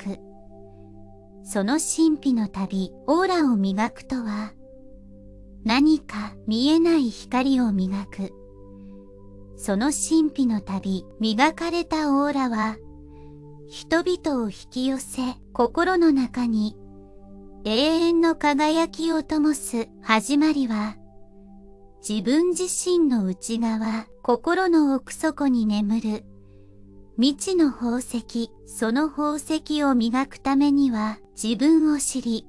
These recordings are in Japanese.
くその神秘の旅、オーラを磨くとは、何か見えない光を磨く。その神秘の旅、磨かれたオーラは、人々を引き寄せ、心の中に永遠の輝きを灯す始まりは、自分自身の内側、心の奥底に眠る未知の宝石、その宝石を磨くためには自分を知り、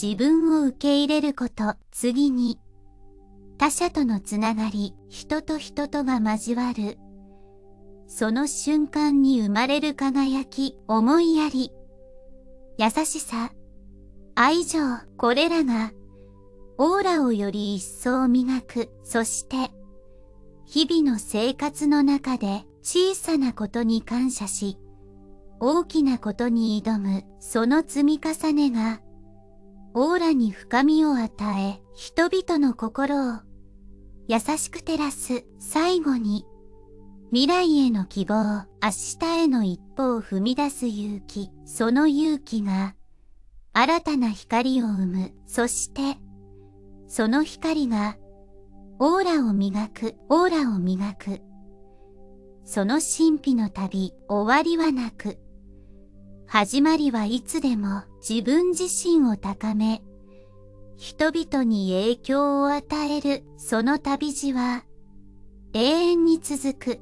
自分を受け入れること、次に、他者とのつながり、人と人とが交わる、その瞬間に生まれる輝き、思いやり、優しさ、愛情、これらが、オーラをより一層磨く、そして、日々の生活の中で小さなことに感謝し、大きなことに挑む、その積み重ねが、オーラに深みを与え、人々の心を優しく照らす最後に、未来への希望、明日への一歩を踏み出す勇気、その勇気が、新たな光を生む。そして、その光が、オーラを磨く、オーラを磨く。その神秘の旅、終わりはなく、始まりはいつでも自分自身を高め、人々に影響を与えるその旅路は永遠に続く